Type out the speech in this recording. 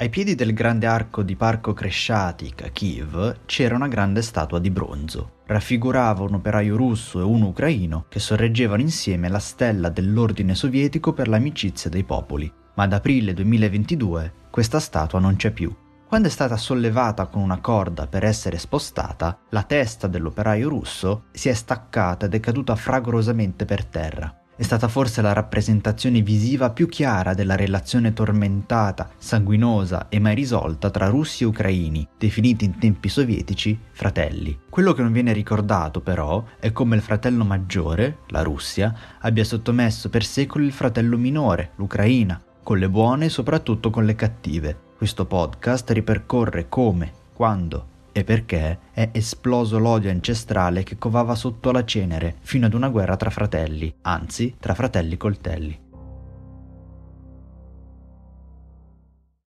Ai piedi del grande arco di Parco Cresciatic a Kiev c'era una grande statua di bronzo. Raffigurava un operaio russo e uno ucraino che sorreggevano insieme la stella dell'ordine sovietico per l'amicizia dei popoli. Ma ad aprile 2022 questa statua non c'è più. Quando è stata sollevata con una corda per essere spostata, la testa dell'operaio russo si è staccata ed è caduta fragorosamente per terra è stata forse la rappresentazione visiva più chiara della relazione tormentata, sanguinosa e mai risolta tra russi e ucraini, definiti in tempi sovietici fratelli. Quello che non viene ricordato però è come il fratello maggiore, la Russia, abbia sottomesso per secoli il fratello minore, l'Ucraina, con le buone e soprattutto con le cattive. Questo podcast ripercorre come, quando e perché è esploso l'odio ancestrale che covava sotto la cenere fino ad una guerra tra fratelli, anzi tra fratelli coltelli.